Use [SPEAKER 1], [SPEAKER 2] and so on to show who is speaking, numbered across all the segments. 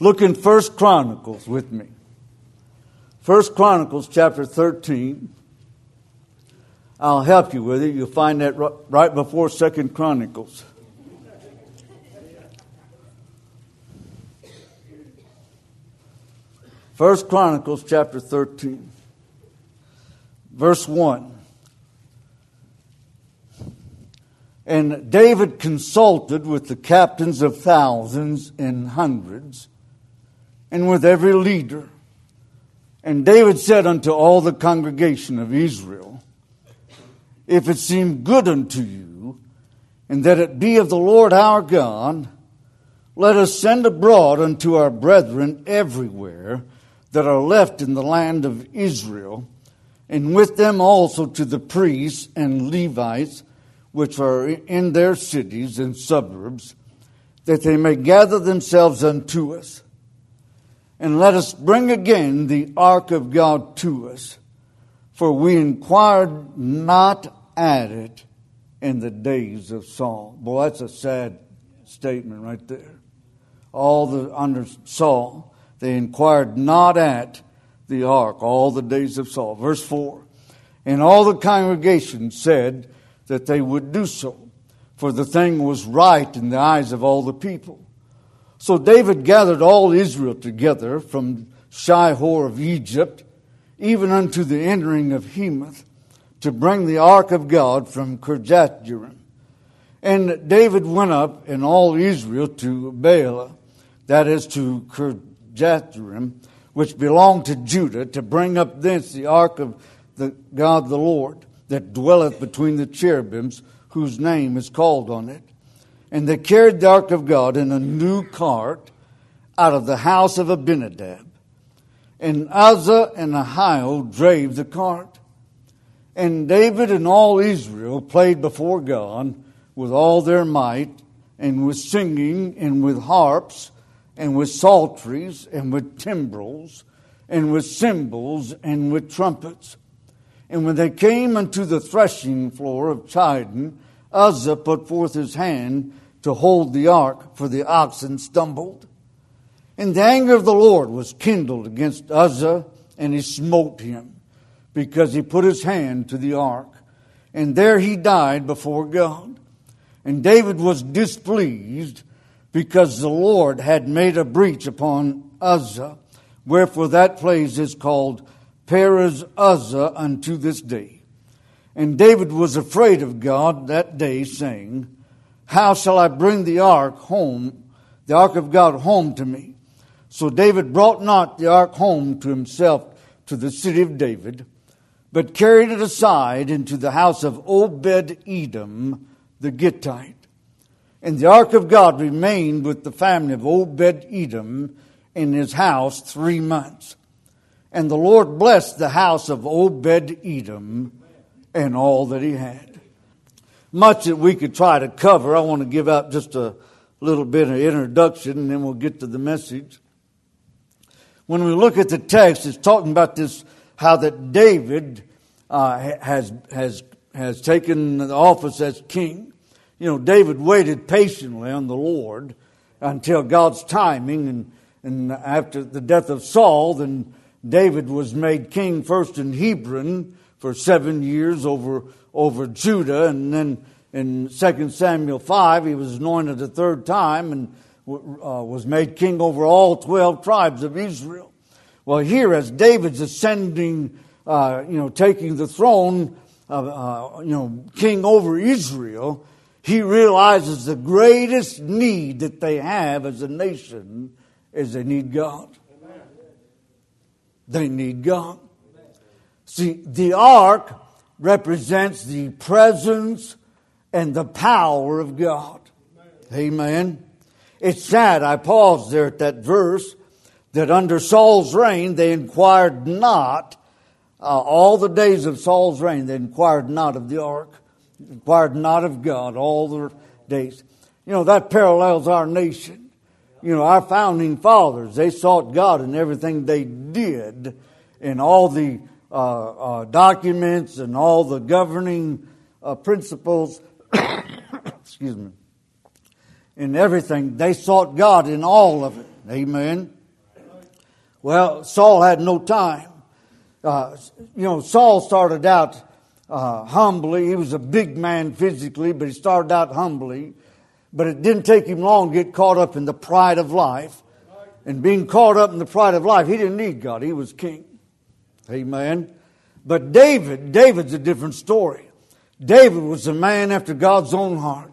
[SPEAKER 1] Look in First Chronicles with me. First Chronicles chapter 13. I'll help you with it. You'll find that right before Second Chronicles. First Chronicles chapter 13, verse 1. And David consulted with the captains of thousands and hundreds, and with every leader. And David said unto all the congregation of Israel, If it seem good unto you, and that it be of the Lord our God, let us send abroad unto our brethren everywhere that are left in the land of Israel, and with them also to the priests and Levites which are in their cities and suburbs, that they may gather themselves unto us. And let us bring again the ark of God to us, for we inquired not at it in the days of Saul. Boy, that's a sad statement right there. All the under Saul, they inquired not at the ark all the days of Saul. Verse 4 And all the congregation said, that they would do so, for the thing was right in the eyes of all the people. So David gathered all Israel together from Shihor of Egypt, even unto the entering of Hemath, to bring the ark of God from Kirjathjearim. And David went up and all Israel to Baalah, that is to Kirjathjearim, which belonged to Judah, to bring up thence the ark of the God the Lord that dwelleth between the cherubims, whose name is called on it. And they carried the ark of God in a new cart out of the house of Abinadab. And Uzzah and Ahio drave the cart. And David and all Israel played before God with all their might, and with singing, and with harps, and with psalteries, and with timbrels, and with cymbals, and with trumpets. And when they came unto the threshing floor of Chidon, Uzzah put forth his hand to hold the ark, for the oxen stumbled. And the anger of the Lord was kindled against Uzzah, and he smote him, because he put his hand to the ark. And there he died before God. And David was displeased, because the Lord had made a breach upon Uzzah, wherefore that place is called Perez Uzzah unto this day. And David was afraid of God that day, saying, How shall I bring the ark home, the ark of God home to me? So David brought not the ark home to himself to the city of David, but carried it aside into the house of Obed Edom the Gittite. And the ark of God remained with the family of Obed Edom in his house three months. And the Lord blessed the house of Obed Edom and all that he had. Much that we could try to cover. I want to give out just a little bit of introduction and then we'll get to the message. When we look at the text, it's talking about this how that David uh, has, has, has taken the office as king. You know, David waited patiently on the Lord until God's timing, and, and after the death of Saul, then David was made king first in Hebron for seven years over, over Judah, and then in 2 Samuel 5, he was anointed a third time and uh, was made king over all 12 tribes of Israel. Well, here, as David's ascending, uh, you know, taking the throne, uh, you know, king over Israel, he realizes the greatest need that they have as a nation is they need God. They need God. See, the ark represents the presence and the power of God. Amen. It's sad, I paused there at that verse, that under Saul's reign they inquired not, uh, all the days of Saul's reign, they inquired not of the ark, inquired not of God all the days. You know, that parallels our nation you know, our founding fathers, they sought God in everything they did, in all the uh, uh, documents and all the governing uh, principles, excuse me, in everything. They sought God in all of it. Amen. Well, Saul had no time. Uh, you know, Saul started out uh, humbly. He was a big man physically, but he started out humbly. But it didn't take him long to get caught up in the pride of life. And being caught up in the pride of life, he didn't need God. He was king. Amen. But David, David's a different story. David was a man after God's own heart.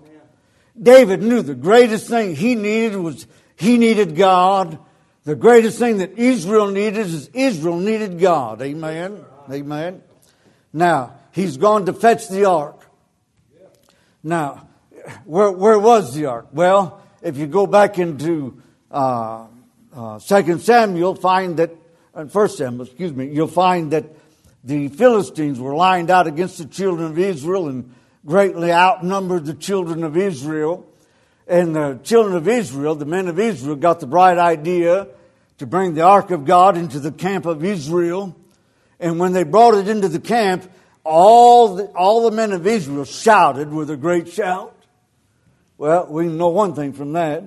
[SPEAKER 1] David knew the greatest thing he needed was he needed God. The greatest thing that Israel needed is Israel needed God. Amen. Amen. Now, he's gone to fetch the ark. Now, where, where was the ark? Well, if you go back into uh, uh, 2 Samuel, find that, uh, 1 Samuel, excuse me, you'll find that the Philistines were lined out against the children of Israel and greatly outnumbered the children of Israel. And the children of Israel, the men of Israel, got the bright idea to bring the ark of God into the camp of Israel. And when they brought it into the camp, all the, all the men of Israel shouted with a great shout. Well, we know one thing from that.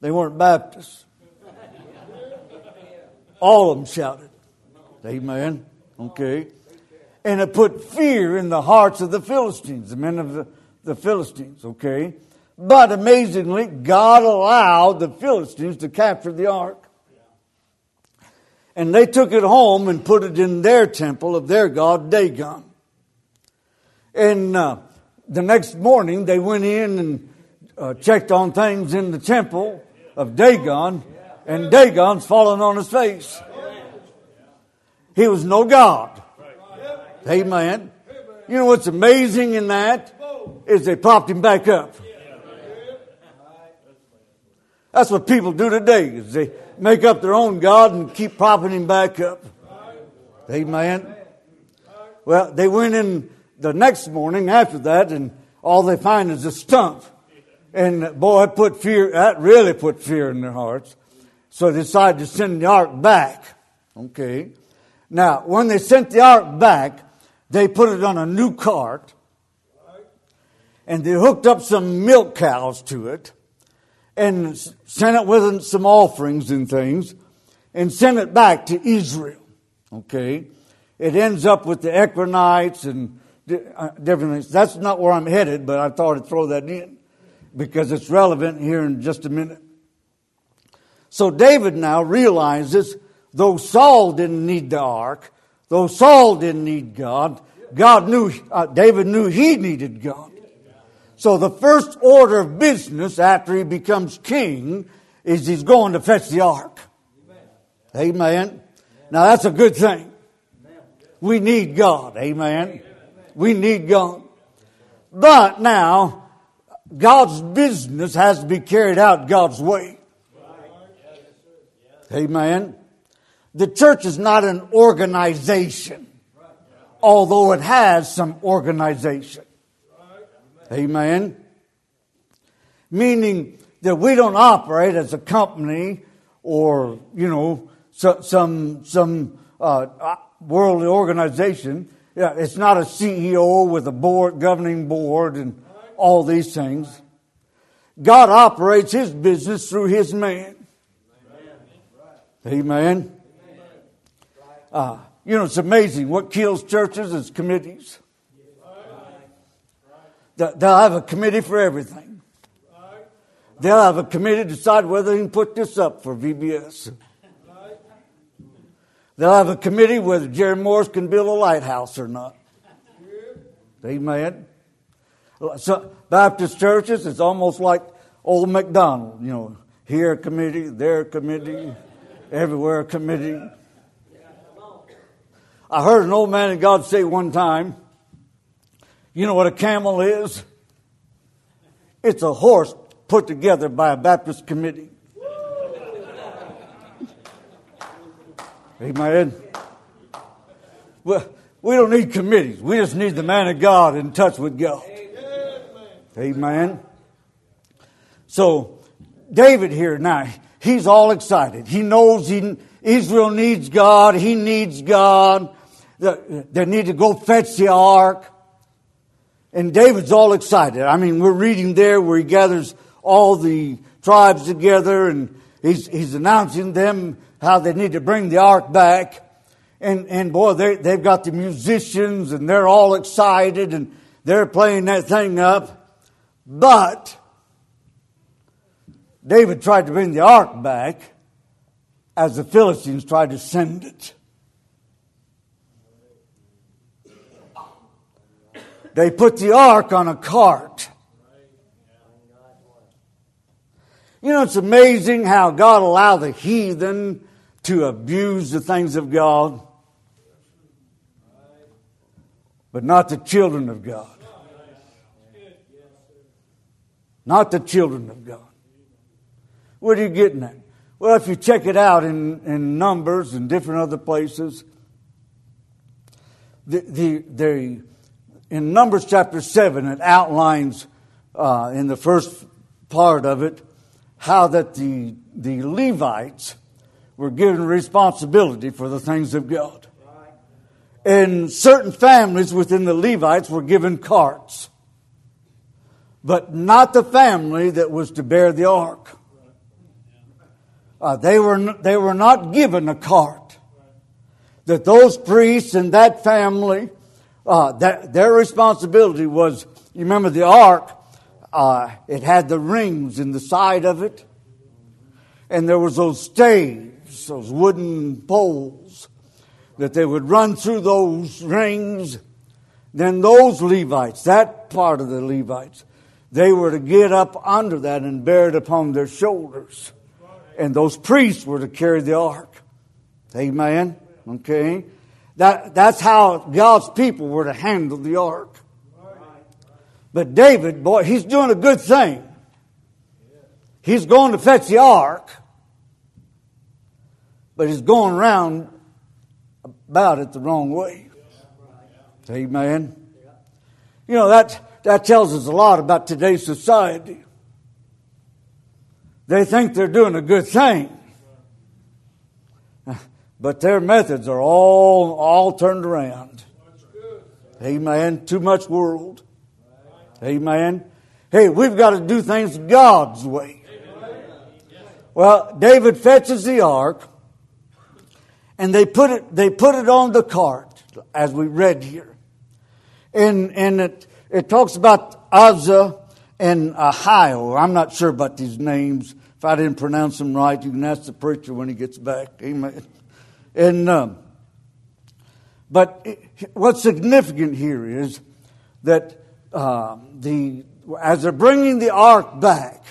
[SPEAKER 1] They weren't Baptists. All of them shouted. Amen. Okay. And it put fear in the hearts of the Philistines, the men of the, the Philistines. Okay. But amazingly, God allowed the Philistines to capture the ark. And they took it home and put it in their temple of their god Dagon. And uh, the next morning, they went in and uh, checked on things in the temple of Dagon, and Dagon's fallen on his face. He was no God. Amen. You know what's amazing in that is they propped him back up. That's what people do today. Is they make up their own God and keep propping him back up. Amen. Well, they went in the next morning after that, and all they find is a stump. And boy, it put fear, that really put fear in their hearts. So they decided to send the ark back. Okay. Now, when they sent the ark back, they put it on a new cart and they hooked up some milk cows to it and sent it with some offerings and things and sent it back to Israel. Okay. It ends up with the Ekronites and uh, different things. That's not where I'm headed, but I thought I'd throw that in because it's relevant here in just a minute. So David now realizes though Saul didn't need the ark, though Saul didn't need God, God knew, uh, David knew he needed God. So the first order of business after he becomes king is he's going to fetch the ark. Amen. Now that's a good thing. We need God. Amen. We need God. But now, God's business has to be carried out God's way. Amen. The church is not an organization, although it has some organization. Amen. Meaning that we don't operate as a company or, you know, so, some, some uh, worldly organization. Yeah, it's not a CEO with a board, governing board and all these things. God operates his business through his man. Amen. Uh, you know, it's amazing. What kills churches is committees. They'll have a committee for everything. They'll have a committee to decide whether they can put this up for VBS. They'll have a committee whether Jerry Morris can build a lighthouse or not. Amen. So Baptist churches, it's almost like old McDonald, you know, here a committee, there a committee, everywhere a committee. I heard an old man of God say one time, you know what a camel is? It's a horse put together by a Baptist committee. Amen. Well, we don't need committees. We just need the man of God in touch with God. Amen. So, David here now, he's all excited. He knows he, Israel needs God. He needs God. They need to go fetch the ark. And David's all excited. I mean, we're reading there where he gathers all the tribes together and he's, he's announcing them how they need to bring the ark back. And, and boy, they, they've got the musicians and they're all excited and they're playing that thing up. But David tried to bring the ark back as the Philistines tried to send it. They put the ark on a cart. You know, it's amazing how God allowed the heathen to abuse the things of God, but not the children of God. Not the children of God. What are you getting at? Well, if you check it out in, in Numbers and different other places, the, the, the, in Numbers chapter 7, it outlines uh, in the first part of it how that the, the Levites were given responsibility for the things of God. And certain families within the Levites were given carts, but not the family that was to bear the ark. Uh, they, were, they were not given a cart. That those priests and that family, uh, that, their responsibility was, you remember the ark, uh, it had the rings in the side of it, and there was those staves, those wooden poles, that they would run through those rings. Then those Levites, that part of the Levites, they were to get up under that and bear it upon their shoulders and those priests were to carry the ark. Amen. Okay. That, that's how God's people were to handle the ark. But David, boy, he's doing a good thing. He's going to fetch the ark, but he's going around about it the wrong way. Amen. You know, that, that tells us a lot about today's society. They think they're doing a good thing. But their methods are all, all turned around. Amen. Too much world. Amen. Hey, we've got to do things God's way. Well, David fetches the ark and they put it, they put it on the cart as we read here. And, and it, it talks about Uzzah and Ahio. I'm not sure about these names. If I didn't pronounce them right, you can ask the preacher when he gets back. Amen. And um, but it, what's significant here is that uh, the as they're bringing the ark back,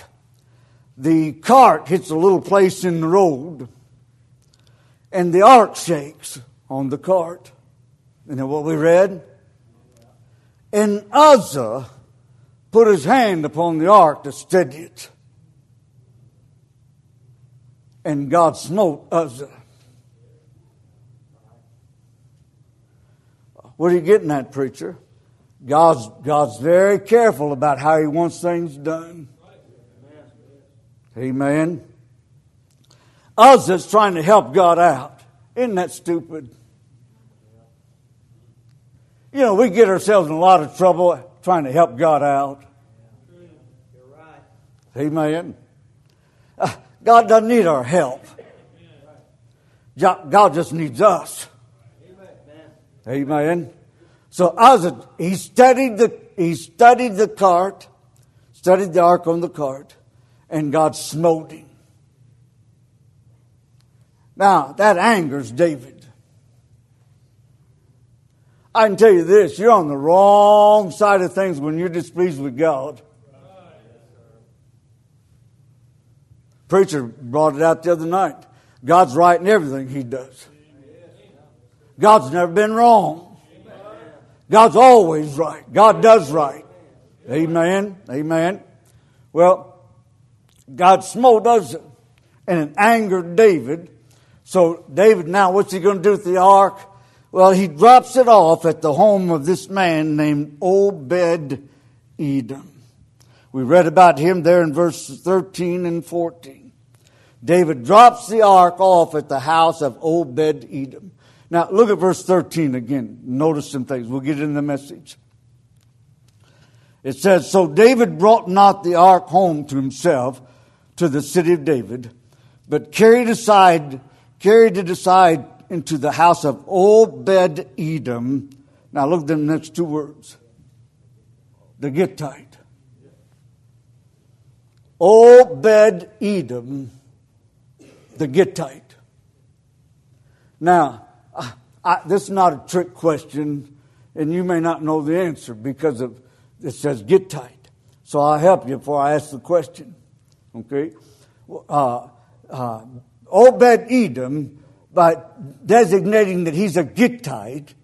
[SPEAKER 1] the cart hits a little place in the road, and the ark shakes on the cart. You know what we read? And Uzzah put his hand upon the ark to steady it and God smote Uzzah. What are you getting at, preacher? God's, God's very careful about how He wants things done. Amen. Us Uzzah's trying to help God out. Isn't that stupid? You know, we get ourselves in a lot of trouble trying to help God out. Amen. God doesn't need our help. God just needs us. Amen. So Uzzah, he studied the he studied the cart, studied the ark on the cart, and God smote him. Now that angers David. I can tell you this: you're on the wrong side of things when you're displeased with God. Preacher brought it out the other night. God's right in everything he does. God's never been wrong. God's always right. God does right. Amen. Amen. Well, God smote Uzzah and it angered David. So David now, what's he going to do with the ark? Well, he drops it off at the home of this man named Obed Edom. We read about him there in verses 13 and 14. David drops the ark off at the house of Obed Edom. Now, look at verse 13 again. Notice some things. We'll get in the message. It says, So David brought not the ark home to himself, to the city of David, but carried aside, carried it aside into the house of Obed Edom. Now look at the next two words. The Gittite. Obed Edom, the Gittite. Now, I, I, this is not a trick question, and you may not know the answer because of it says Gittite. So I'll help you before I ask the question. Okay? Uh, uh, Obed Edom, by designating that he's a Gittite,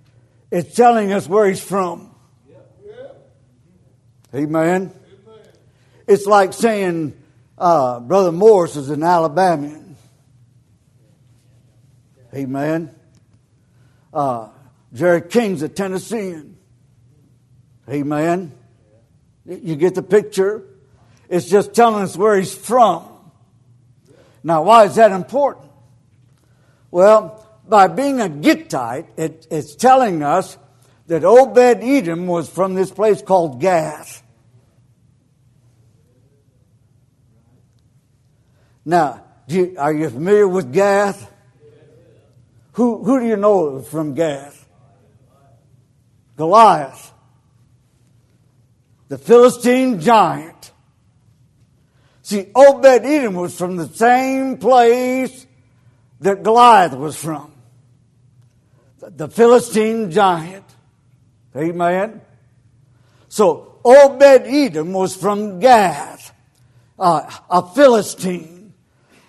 [SPEAKER 1] is telling us where he's from. Amen. It's like saying uh, Brother Morris is an Alabamian. Amen. Uh, Jerry King's a Tennessean. Amen. You get the picture? It's just telling us where he's from. Now, why is that important? Well, by being a Gittite, it, it's telling us that Obed Edom was from this place called Gath. Now, you, are you familiar with Gath? Who, who do you know from Gath? Goliath, the Philistine giant. See, Obed Edom was from the same place that Goliath was from. The Philistine giant. Amen. So Obed Edom was from Gath, uh, a Philistine,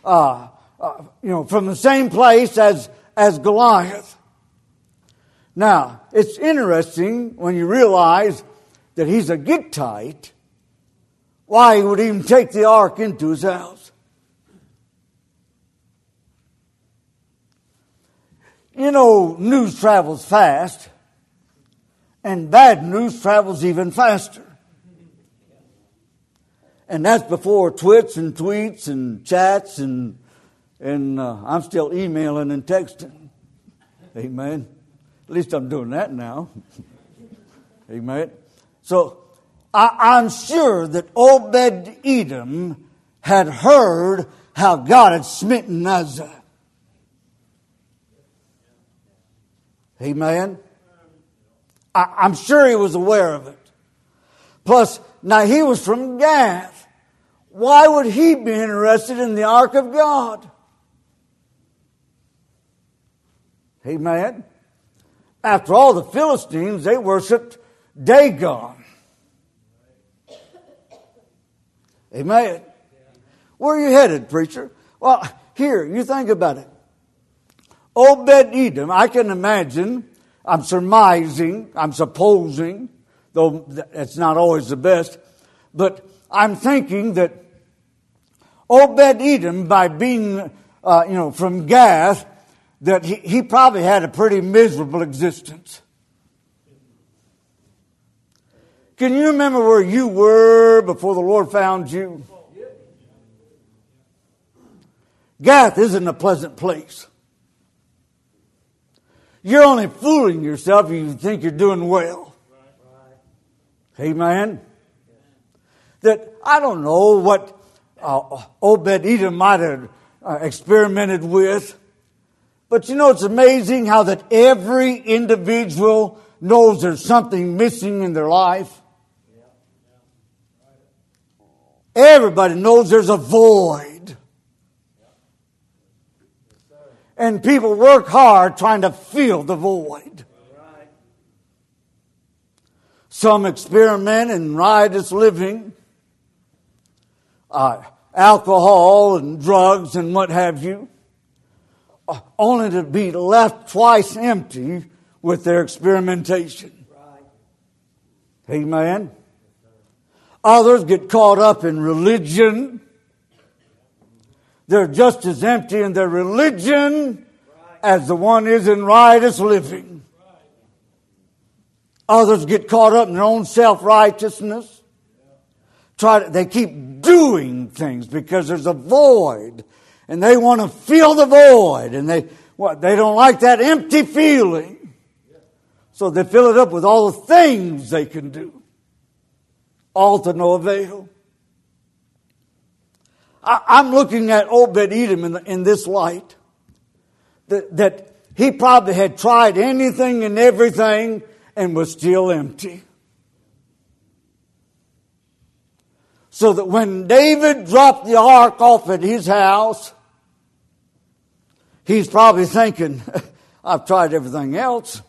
[SPEAKER 1] uh, uh, you know, from the same place as, as Goliath. Now, it's interesting when you realize that he's a Gittite why he would even take the ark into his house. You know, news travels fast, and bad news travels even faster. And that's before twits and tweets and chats, and, and uh, I'm still emailing and texting. Amen. At least I'm doing that now. Amen. So I, am sure that Obed Edom had heard how God had smitten Uzzah. Amen. I, I'm sure he was aware of it. Plus, now he was from Gath. Why would he be interested in the ark of God? Amen. After all, the Philistines, they worshiped Dagon. Amen. Where are you headed, preacher? Well, here, you think about it. Obed Edom, I can imagine, I'm surmising, I'm supposing, though it's not always the best, but I'm thinking that Obed Edom, by being, uh, you know, from Gath, that he, he probably had a pretty miserable existence. Can you remember where you were before the Lord found you? Gath isn't a pleasant place. You're only fooling yourself if you think you're doing well. Amen. That I don't know what uh, Obed Edom might have uh, experimented with, but you know it's amazing how that every individual knows there's something missing in their life. Everybody knows there's a void. And people work hard trying to fill the void. Some experiment in riotous living, uh, alcohol and drugs and what have you, uh, only to be left twice empty with their experimentation. Amen. Others get caught up in religion. They're just as empty in their religion as the one is in riotous living. Others get caught up in their own self righteousness. Try to, they keep doing things because there's a void, and they want to fill the void, and they what they don't like that empty feeling, so they fill it up with all the things they can do all to no avail. I, am looking at Obed Edom in, in this light. That, that he probably had tried anything and everything and was still empty. So that when David dropped the ark off at his house, he's probably thinking, I've tried everything else.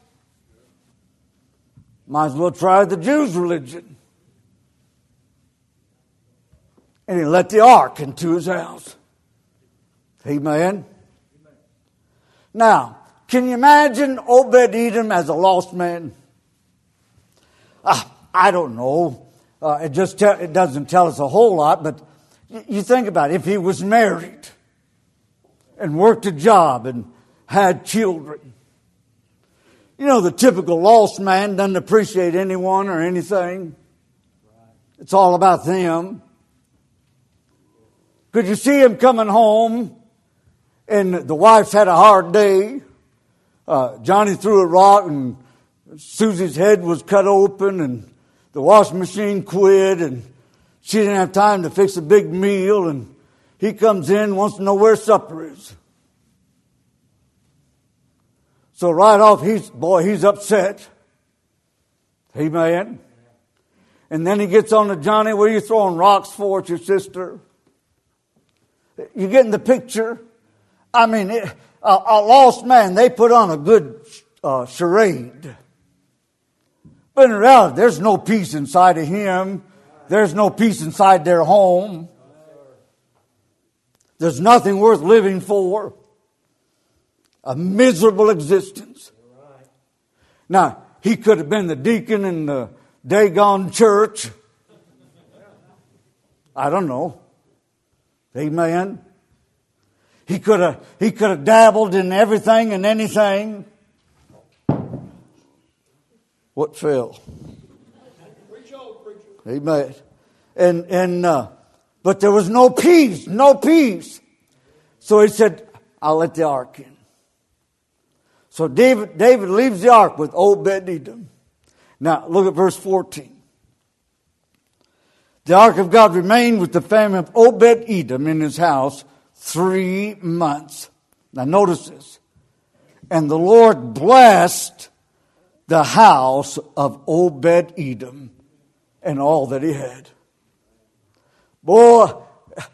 [SPEAKER 1] Might as well try the Jews' religion. And he let the ark into his house. Amen. Now, can you imagine Obed Edom as a lost man? Ah, I don't know. Uh, it just te- it doesn't tell us a whole lot, but you think about it. If he was married and worked a job and had children, you know, the typical lost man doesn't appreciate anyone or anything. It's all about them. Could you see him coming home and the wife's had a hard day? Uh, Johnny threw a rock and Susie's head was cut open and the washing machine quit and she didn't have time to fix a big meal and he comes in, wants to know where supper is. So right off, he's, boy, he's upset. Amen. And then he gets on to Johnny, what are you throwing rocks for at your sister? You getting the picture? I mean, it, a, a, lost man, they put on a good uh, charade. But in reality, there's no peace inside of him. There's no peace inside their home. There's nothing worth living for a miserable existence. Now, he could have been the deacon in the Dagon church. I don't know. Amen. He could have, he could have dabbled in everything and anything. What fell? Amen. And, and, uh, but there was no peace, no peace. So he said, I'll let the ark in. So David, David leaves the ark with Obed Edom. Now look at verse 14. The ark of God remained with the family of Obed Edom in his house three months. Now notice this. And the Lord blessed the house of Obed Edom and all that he had. Boy,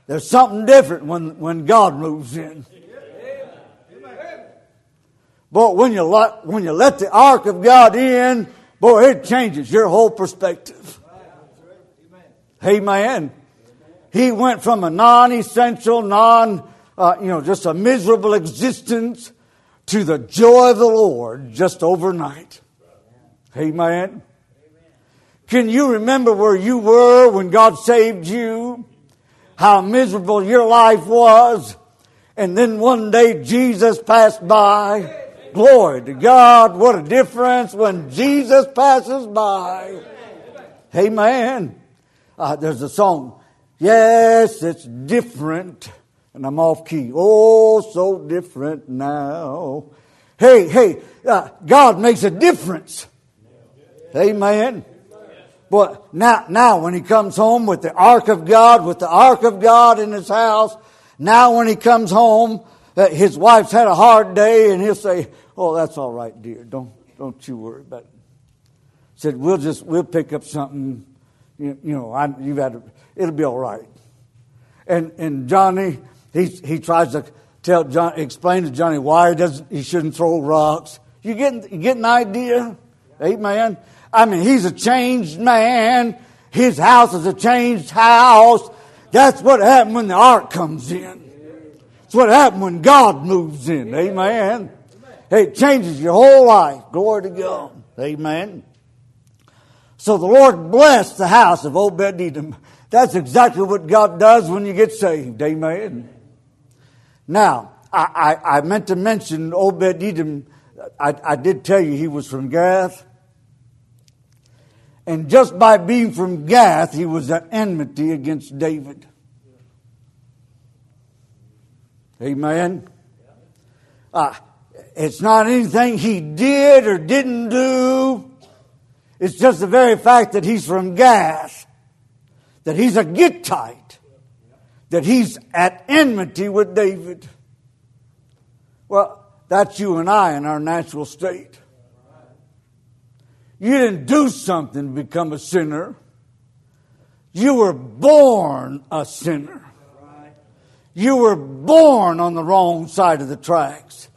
[SPEAKER 1] there's something different when, when God moves in. But when you let, when you let the ark of God in, boy, it changes your whole perspective. Amen. He went from a non-essential, non, uh, you know, just a miserable existence to the joy of the Lord just overnight. Amen. Can you remember where you were when God saved you? How miserable your life was? And then one day Jesus passed by Glory to God. What a difference when Jesus passes by. Amen. Uh, there's a song. Yes, it's different. And I'm off key. Oh, so different now. Hey, hey, uh, God makes a difference. Amen. But now, now when he comes home with the ark of God, with the ark of God in his house, now when he comes home, uh, his wife's had a hard day and he'll say, Oh, that's all right, dear. Don't, don't you worry about it. Said, we'll just, we'll pick up something, you, you know, I, you've had, it'll be all right. And, and Johnny, he, he tries to tell John, explain to Johnny why he doesn't, he shouldn't throw rocks. You get, you get an idea? Amen. I mean, he's a changed man. His house is a changed house. That's what happened when the ark comes in. That's what happened when God moves in. Amen. It changes your whole life. Glory to God. Amen. So the Lord blessed the house of Obed Edom. That's exactly what God does when you get saved. Amen. Now, I, I, I meant to mention Obed Edom. I, I did tell you he was from Gath. And just by being from Gath, he was at enmity against David. Amen. Uh, it's not anything he did or didn't do. It's just the very fact that he's from Gath, that he's a Gittite, that he's at enmity with David. Well, that's you and I in our natural state. You didn't do something to become a sinner. You were born a sinner. You were born on the wrong side of the tracks.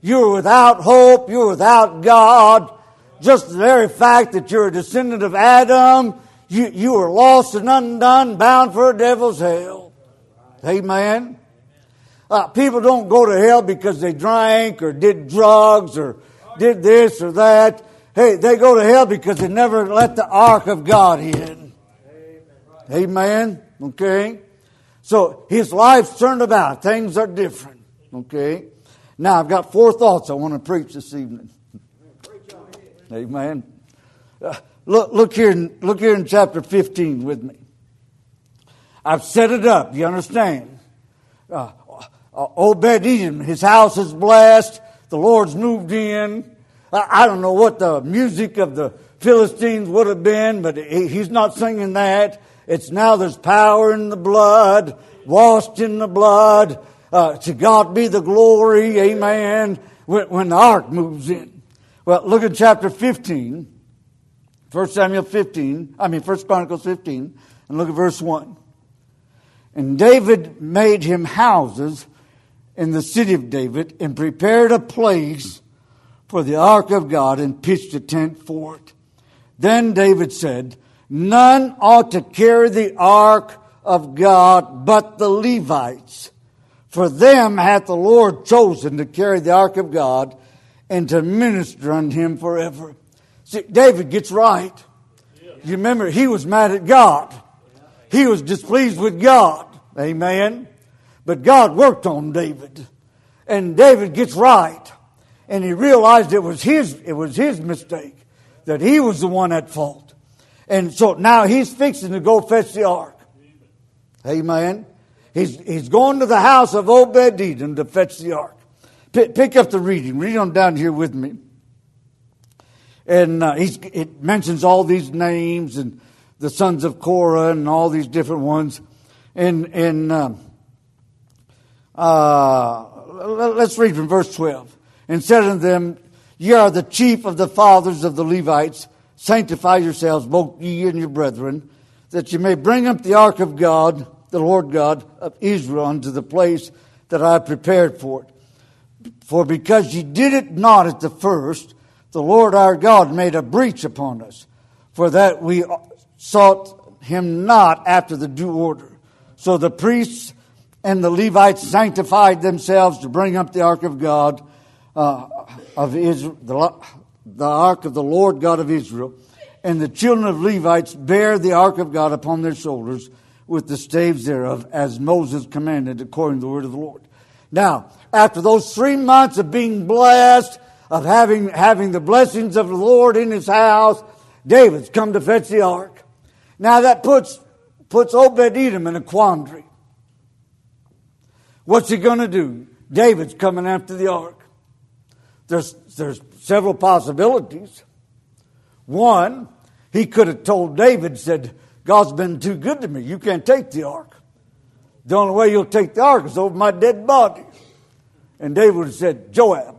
[SPEAKER 1] You were without hope. You were without God. Just the very fact that you're a descendant of Adam, you, you were lost and undone, bound for a devil's hell. Amen. Uh, people don't go to hell because they drank or did drugs or did this or that. Hey, they go to hell because they never let the ark of God in. Amen. Okay. So his life's turned about. Things are different. Okay. Now I've got four thoughts I want to preach this evening. Amen. Uh, look, look here, look here in chapter 15 with me. I've set it up. You understand? Uh, uh, Obed Edom, his house is blessed. The Lord's moved in. I, don't know what the music of the Philistines would have been, but he's not singing that. It's now there's power in the blood, washed in the blood. Uh, to God be the glory, amen, when, when the ark moves in. Well, look at chapter 15, 1 Samuel 15, I mean 1 Chronicles 15, and look at verse 1. And David made him houses in the city of David and prepared a place for the ark of God and pitched a tent for it. Then David said, None ought to carry the ark of God but the Levites. For them hath the Lord chosen to carry the ark of God and to minister unto him forever. See, David gets right. You remember, he was mad at God. He was displeased with God. Amen. But God worked on David. And David gets right. And he realized it was his, it was his mistake. That he was the one at fault. And so now he's fixing to go fetch the ark. Amen. He's, he's going to the house of Obed Edom to fetch the ark. Pick, pick up the reading. Read on down here with me. And uh, it mentions all these names and the sons of Korah and all these different ones. And, and um, uh, let's read from verse 12. And said unto them, Ye are the chief of the fathers of the Levites Sanctify yourselves, both ye and your brethren, that ye may bring up the ark of God, the Lord God of Israel, unto the place that I have prepared for it. For because ye did it not at the first, the Lord our God made a breach upon us, for that we sought him not after the due order. So the priests and the Levites sanctified themselves to bring up the ark of God uh, of Israel, the, the ark of the Lord God of Israel, and the children of Levites bear the ark of God upon their shoulders with the staves thereof, as Moses commanded according to the word of the Lord. Now, after those three months of being blessed, of having, having the blessings of the Lord in his house, David's come to fetch the ark. Now that puts, puts Obed Edom in a quandary. What's he going to do? David's coming after the ark. There's, there's several possibilities. One, he could have told David, said, God's been too good to me. You can't take the ark. The only way you'll take the ark is over my dead body. And David would have said, Joab.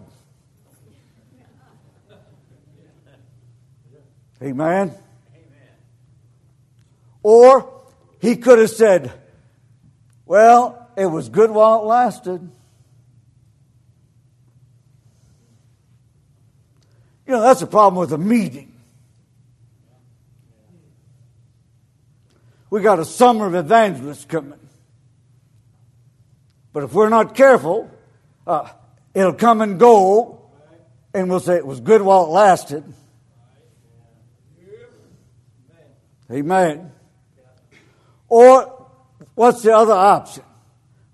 [SPEAKER 1] Amen. Amen. Or he could have said, Well, it was good while it lasted. You know, that's the problem with a meeting. We got a summer of evangelists coming. But if we're not careful, uh, it'll come and go, and we'll say it was good while it lasted. Amen. Or what's the other option?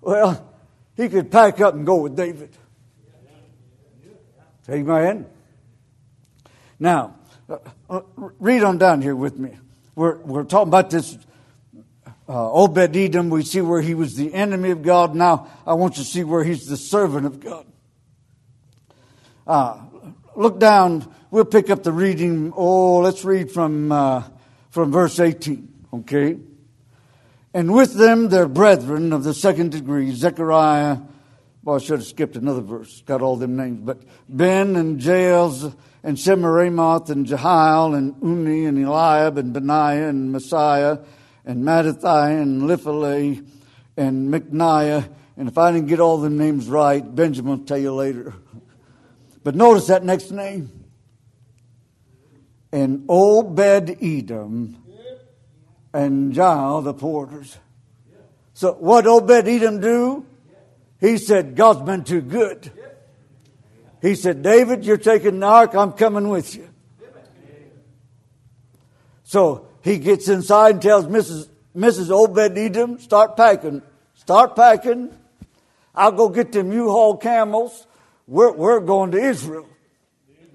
[SPEAKER 1] Well, he could pack up and go with David. Amen. Now, uh, uh, read on down here with me. We're, we're talking about this uh, Obed Edom. We see where he was the enemy of God. Now, I want you to see where he's the servant of God. Uh, look down. We'll pick up the reading. Oh, let's read from, uh, from verse 18. Okay? And with them their brethren of the second degree, Zechariah, well, I should have skipped another verse, got all them names, but Ben and Jaels and Shemiramoth and Jehiel and Unni and Eliab and Benaiah and Messiah and Mattithiah and Liphalai and Mikneiah. And if I didn't get all the names right, Benjamin will tell you later. But notice that next name. And Obed Edom and Jael the porters. So what Obed Edom do? He said, God's been too good. He said, David, you're taking the ark, I'm coming with you. So he gets inside and tells Mrs. Mrs. Obed Edom, start packing, start packing. I'll go get them U-Haul camels. We're, we're going to Israel.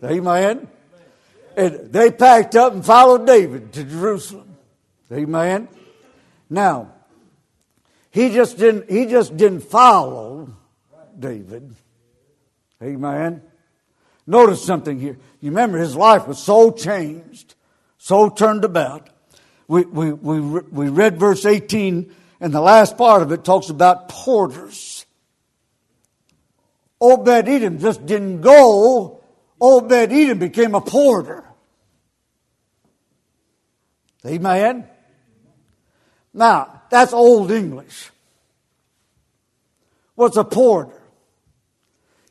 [SPEAKER 1] Amen. And they packed up and followed David to Jerusalem. Amen. Now, he just didn't, he just didn't follow David. Amen. Notice something here. You remember his life was so changed, so turned about. We, we, we, we read verse 18, and the last part of it talks about porters. Obed Edom just didn't go, Obed Edom became a porter. Amen? Now, that's Old English. What's a porter?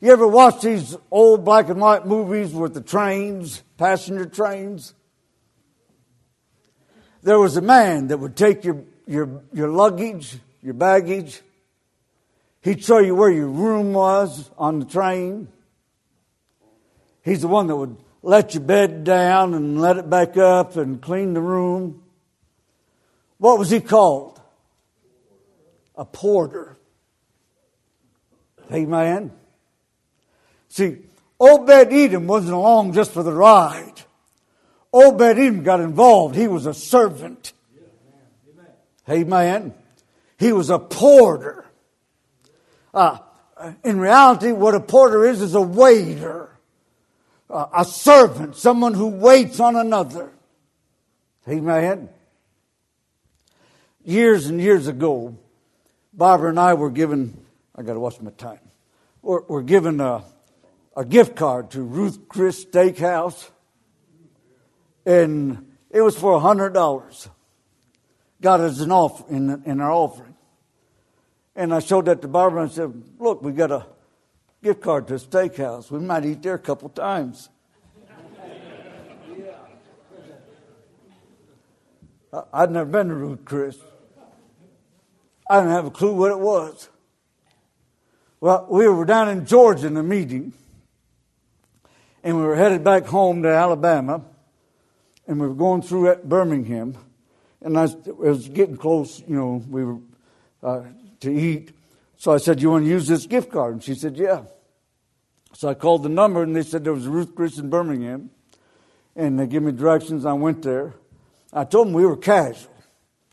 [SPEAKER 1] You ever watch these old black and white movies with the trains, passenger trains? There was a man that would take your, your, your luggage, your baggage. He'd show you where your room was on the train. He's the one that would let your bed down and let it back up and clean the room. What was he called? A porter. Amen. See, Obed Edom wasn't along just for the ride. Obed Edom got involved. He was a servant. Amen. He was a porter. Uh, in reality, what a porter is, is a waiter, uh, a servant, someone who waits on another. Amen. Years and years ago, Barbara and I were given, I got to watch my time, we're, we're given a, a gift card to Ruth Chris Steakhouse and it was for hundred dollars. Got as an offer in, in our offering. And I showed that to Barbara and said, Look, we got a gift card to a steakhouse. We might eat there a couple times. I'd never been to Ruth Chris. I didn't have a clue what it was. Well, we were down in Georgia in a meeting, and we were headed back home to Alabama and we were going through at Birmingham, and I was getting close, you know, we were uh, to eat. So I said, You want to use this gift card? And she said, Yeah. So I called the number, and they said there was Ruth Chris in Birmingham, and they gave me directions. I went there. I told them we were casual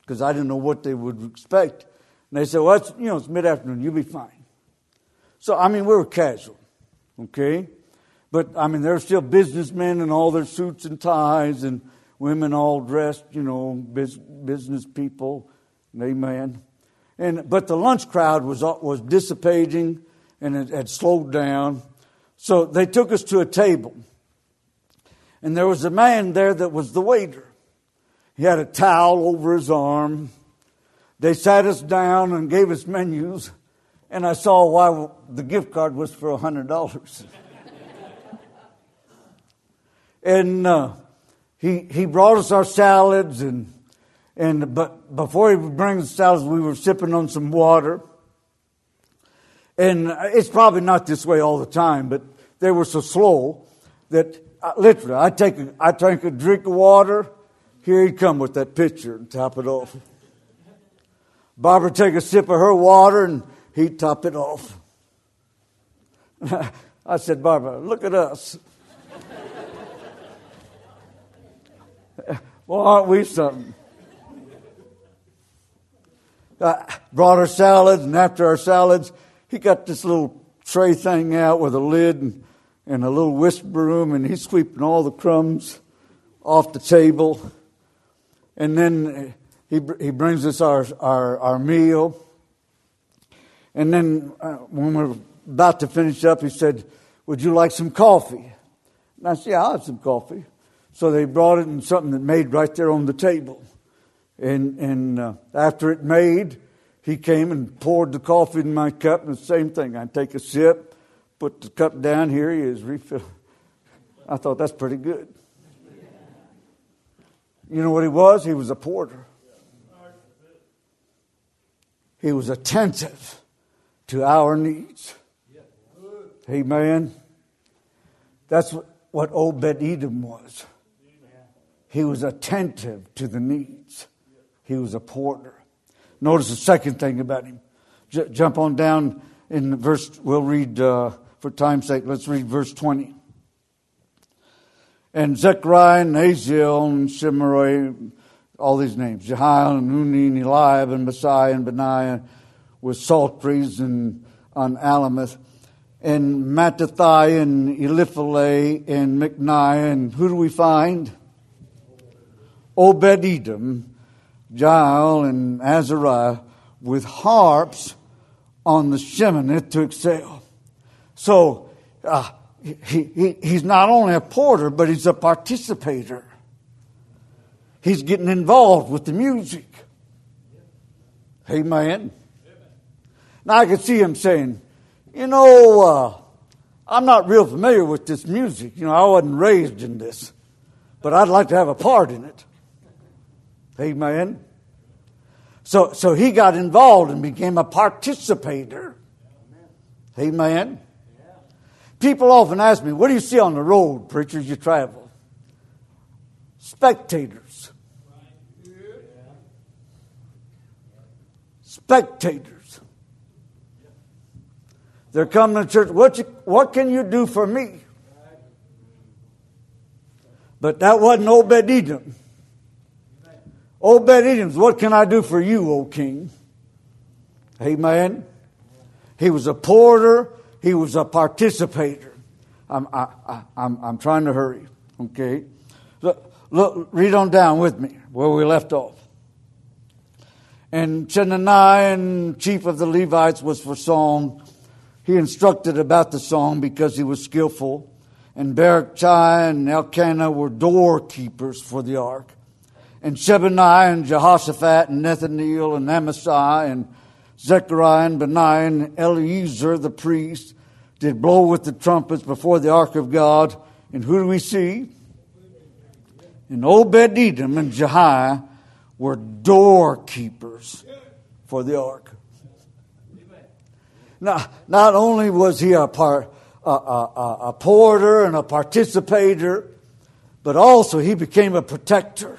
[SPEAKER 1] because I didn't know what they would expect. And they said, Well, it's, you know, it's mid afternoon, you'll be fine. So, I mean, we were casual, okay? But I mean, there are still businessmen in all their suits and ties, and women all dressed, you know, business people. Amen. And but the lunch crowd was was dissipating, and it had slowed down. So they took us to a table, and there was a man there that was the waiter. He had a towel over his arm. They sat us down and gave us menus, and I saw why the gift card was for a hundred dollars. and uh, he he brought us our salads and and but before he would bring the salads, we were sipping on some water. And it's probably not this way all the time, but they were so slow that uh, literally I take a, I take a drink of water. Here he'd come with that pitcher and top it off. Barbara take a sip of her water and he'd top it off. I said, Barbara, look at us. well, aren't we something? Uh, brought our salads, and after our salads, he got this little tray thing out with a lid and, and a little whisk broom, and he's sweeping all the crumbs off the table. And then he, he brings us our, our, our meal. And then uh, when we're about to finish up, he said, Would you like some coffee? And I said, Yeah, I'll have some coffee. So they brought it in something that made right there on the table. And, and uh, after it made, he came and poured the coffee in my cup, and the same thing. I take a sip, put the cup down, here he is, refill. I thought that's pretty good. You know what he was? He was a porter. He was attentive to our needs. Amen. That's what Obed Edom was. He was attentive to the needs. He was a porter. Notice the second thing about him. J- jump on down in verse, we'll read, uh, for time's sake, let's read verse 20. And Zechariah and Aziel and Shemariah, all these names, Jehiel and Unni and Eliab and Messiah and Benaiah with psalteries and on Alamoth and Mattithiah and Eliphalet and Mikneiah and who do we find? Obed Edom Jael and Azariah with harps on the Sheminith to excel. So uh, he, he, he's not only a porter, but he's a participator. He's getting involved with the music. Amen. Now I could see him saying, you know, uh, I'm not real familiar with this music. You know, I wasn't raised in this, but I'd like to have a part in it. Amen. So, so he got involved and became a participator. Amen. People often ask me, What do you see on the road, preachers, you travel? Spectators. Spectators. They're coming to church. What, you, what can you do for me? But that wasn't Obed Edom. Oh, Obed Edoms, what can I do for you, O king? Amen. He was a porter, he was a participator. I'm, I, I, I'm, I'm trying to hurry, okay? Look, look, read on down with me where we left off. And Chenaniah, chief of the Levites, was for song. He instructed about the song because he was skillful. And Baruchai and Elkanah were doorkeepers for the ark and Shebaniah and Jehoshaphat and Nethaneel and Amasai and Zechariah and Benaiah and Eliezer the priest did blow with the trumpets before the ark of God. And who do we see? And Obed Edom and Jehiah were doorkeepers for the ark. Now, not only was he a, part, a, a, a porter and a participator, but also he became a protector.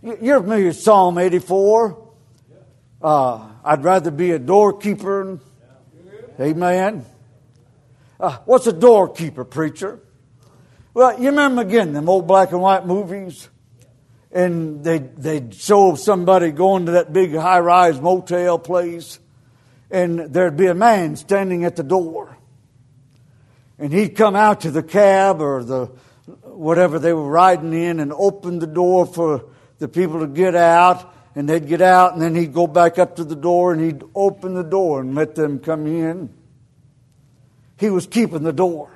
[SPEAKER 1] You're familiar with Psalm 84? Uh, I'd rather be a doorkeeper. Amen. Uh, what's a doorkeeper, preacher? Well, you remember again them old black and white movies? And they they'd show somebody going to that big high rise motel place, and there'd be a man standing at the door. And he'd come out to the cab or the whatever they were riding in and open the door for the people to get out, and they'd get out, and then he'd go back up to the door and he'd open the door and let them come in. He was keeping the door.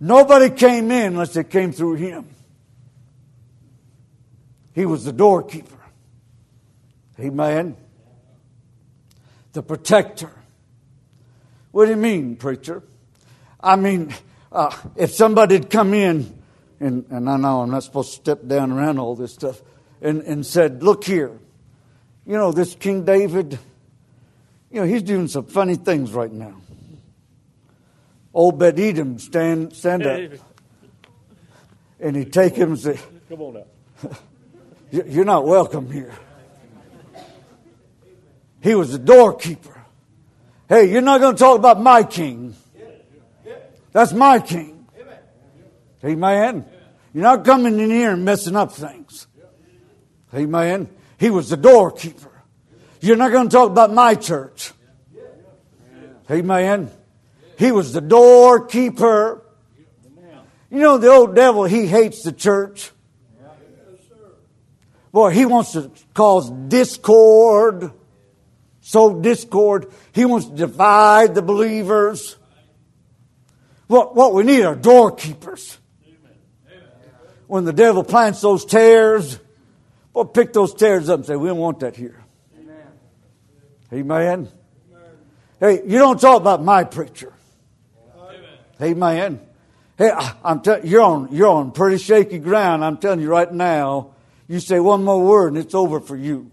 [SPEAKER 1] Nobody came in unless they came through him. He was the doorkeeper. Amen. The protector. What do you mean, preacher? I mean, uh, if somebody had come in and, and I know I'm not supposed to step down around all this stuff, and, and said, Look here, you know, this King David, you know, he's doing some funny things right now. Obed Edom, stand, stand up. And he'd take him and say, Come on now. You're not welcome here. He was the doorkeeper. Hey, you're not going to talk about my king. That's my king. Amen. You're not coming in here and messing up things. Amen. He was the doorkeeper. You're not going to talk about my church. Amen. He was the doorkeeper. You know, the old devil, he hates the church. Boy, he wants to cause discord, sow discord. He wants to divide the believers. What, what we need are doorkeepers. When the devil plants those tares, well, pick those tares up and say, we don't want that here. Amen. Amen. Hey, you don't talk about my preacher. Amen. Hey, I'm tell, you're on you're on pretty shaky ground. I'm telling you right now. You say one more word and it's over for you.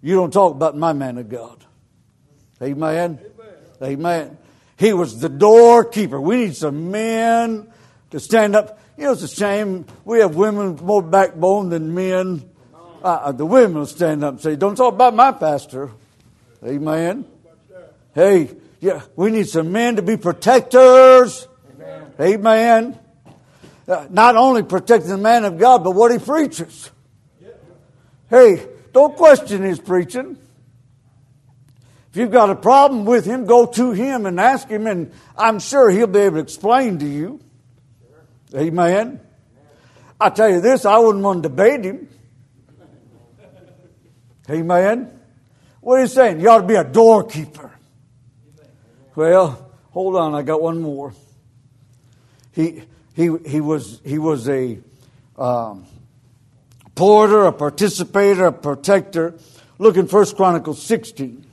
[SPEAKER 1] You don't talk about my man of God. Amen. Amen. Amen. He was the doorkeeper. We need some men to stand up. You know, it's a shame we have women with more backbone than men. Uh, uh, the women will stand up and say, "Don't talk about my pastor." Amen. Hey, yeah, we need some men to be protectors. Amen. Amen. Uh, not only protecting the man of God, but what he preaches. Hey, don't question his preaching. If you've got a problem with him, go to him and ask him, and I'm sure he'll be able to explain to you. Amen. I tell you this, I wouldn't want to debate him. Amen. What are you saying? You ought to be a doorkeeper. Well, hold on, I got one more. He he he was he was a um, porter, a participator, a protector. Look in First Chronicles 16.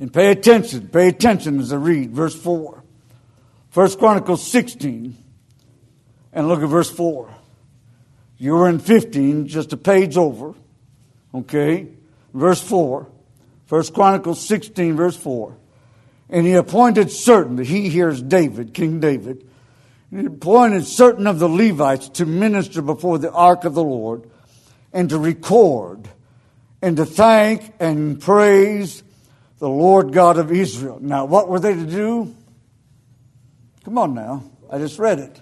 [SPEAKER 1] And pay attention, pay attention as I read verse 4. First Chronicles 16, and look at verse 4. You were in 15, just a page over. Okay? Verse 4. First Chronicles 16, verse 4. And he appointed certain, that he hears David, King David, he appointed certain of the Levites to minister before the ark of the Lord and to record and to thank and praise the Lord God of Israel. Now, what were they to do? Come on now. I just read it.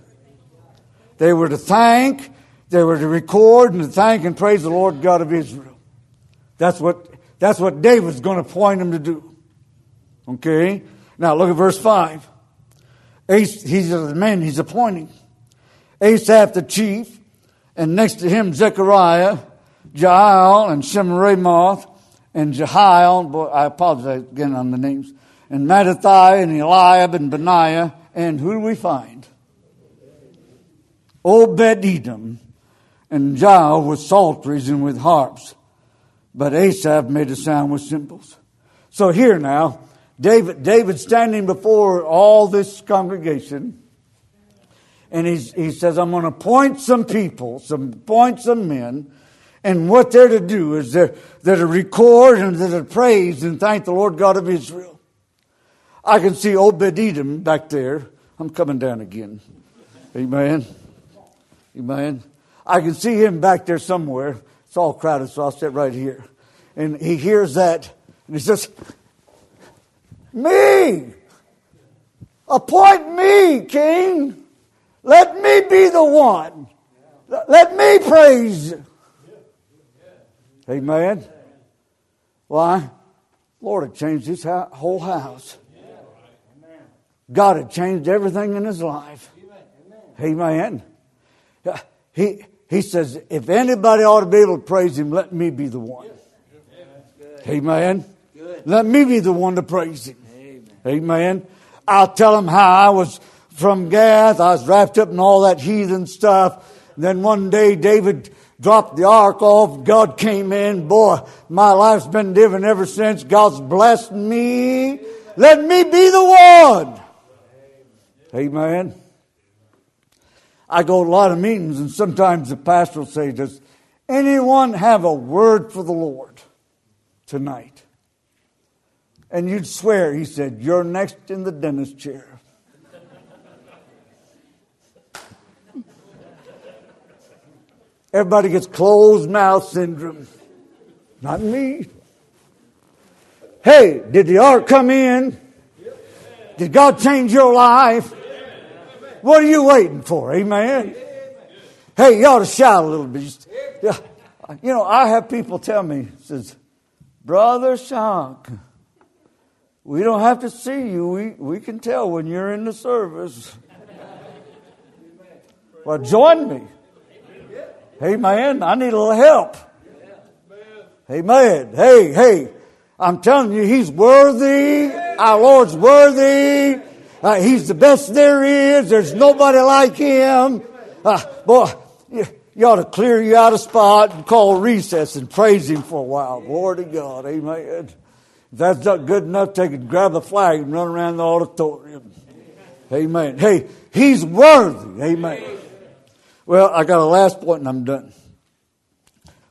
[SPEAKER 1] They were to thank, they were to record and to thank and praise the Lord God of Israel. That's what, that's what David's going to point them to do. Okay? Now look at verse 5. he's the man he's appointing. Asaph the chief, and next to him Zechariah, Jael, and Shemiramoth, and Jehiel. Boy, I apologize again on the names. And Mattithiah, and Eliab, and Benaiah. And who do we find? Obed Edom, and Jael with psalteries and with harps. But Asaph made a sound with cymbals. So here now, David, David standing before all this congregation, and he's, he says, I'm going to appoint some people, some appoint some men, and what they're to do is they're, they're to record and they're to praise and thank the Lord God of Israel. I can see Obed Edom back there. I'm coming down again. Amen. Amen. I can see him back there somewhere. It's all crowded, so I'll sit right here. And he hears that, and he says, me. Appoint me, King. Let me be the one. Let me praise. Amen. Why? Lord had changed his whole house. God had changed everything in his life. Amen. He, he says, if anybody ought to be able to praise him, let me be the one. Amen. Let me be the one to praise him. Amen. I'll tell him how I was from Gath. I was wrapped up in all that heathen stuff. Then one day David dropped the ark off. God came in. Boy, my life's been different ever since. God's blessed me. Let me be the one. Amen. I go to a lot of meetings and sometimes the pastor will say, does anyone have a word for the Lord tonight? And you'd swear, he said, You're next in the dentist chair. Everybody gets closed mouth syndrome. Not me. Hey, did the ark come in? Did God change your life? What are you waiting for? Amen. Hey, you ought to shout a little bit. You know, I have people tell me, says, Brother Shank, we don't have to see you. We, we can tell when you're in the service. Well, join me. Amen. I need a little help. Hey, man, hey, hey, I'm telling you, He's worthy. Our Lord's worthy. Uh, he's the best there is. There's nobody like Him. Uh, boy, you, you, ought to clear you out of spot and call recess and praise Him for a while. Glory to God. Amen. If that's not good enough, take it, grab the flag and run around the auditorium. Amen. Hey, He's worthy. Amen. Well, I got a last point and I'm done.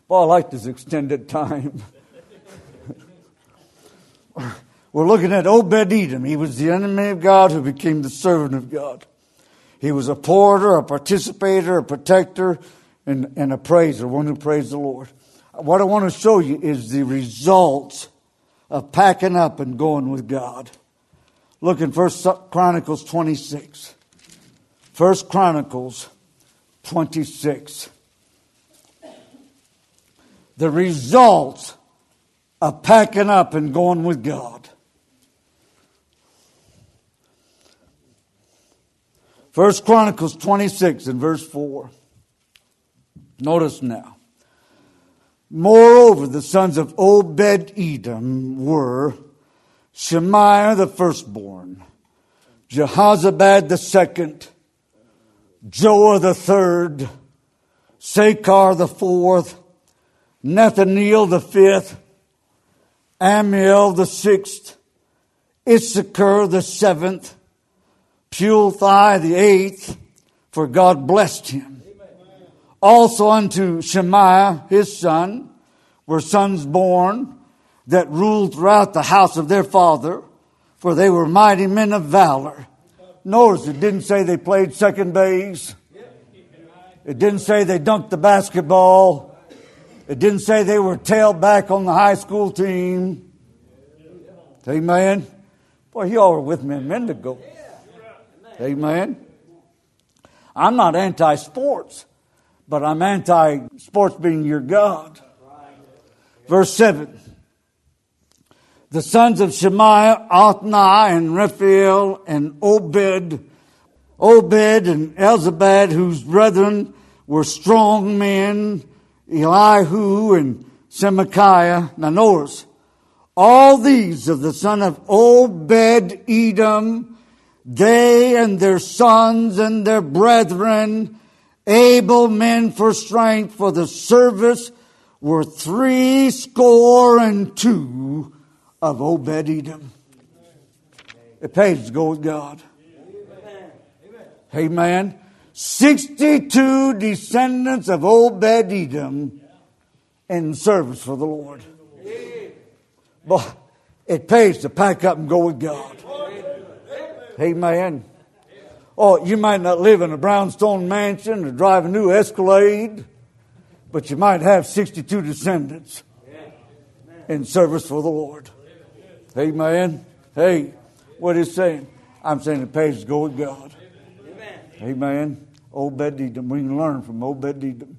[SPEAKER 1] Well, I like this extended time. We're looking at Obed Edom. He was the enemy of God who became the servant of God. He was a porter, a participator, a protector, and, and a praiser, one who praised the Lord. What I want to show you is the results of packing up and going with God. Look in First Chronicles 26. First Chronicles 26. The results of packing up and going with God. First Chronicles 26 and verse 4. Notice now. Moreover, the sons of Obed Edom were Shemaiah the firstborn, Jehozabad the second, Joah the third, Sacar the fourth, Nathaniel the fifth, Ammiel the sixth, Issachar the seventh, Pulthai the eighth, for God blessed him. Also unto Shemaiah his son were sons born that ruled throughout the house of their father, for they were mighty men of valor. Notice it didn't say they played second base. It didn't say they dunked the basketball. It didn't say they were tailback on the high school team. Amen. Boy, y'all were with me a minute ago. Amen. I'm not anti sports, but I'm anti sports being your God. Verse 7. The sons of Shemaiah, Othni, and Raphael, and Obed, Obed and Elzabad, whose brethren were strong men, Elihu and Semachiah. Now notice, all these of the son of Obed Edom, they and their sons and their brethren, able men for strength for the service, were three score and two of Obed Edom. It pays to go with God. Amen. 62 descendants of Obed Edom in service for the Lord. But it pays to pack up and go with God. Amen. Oh, you might not live in a brownstone mansion or drive a new Escalade, but you might have 62 descendants in service for the Lord. Amen. Hey, what is saying? I'm saying it pays to go with God. Amen. Obed Edom. We can learn from Obed Edom.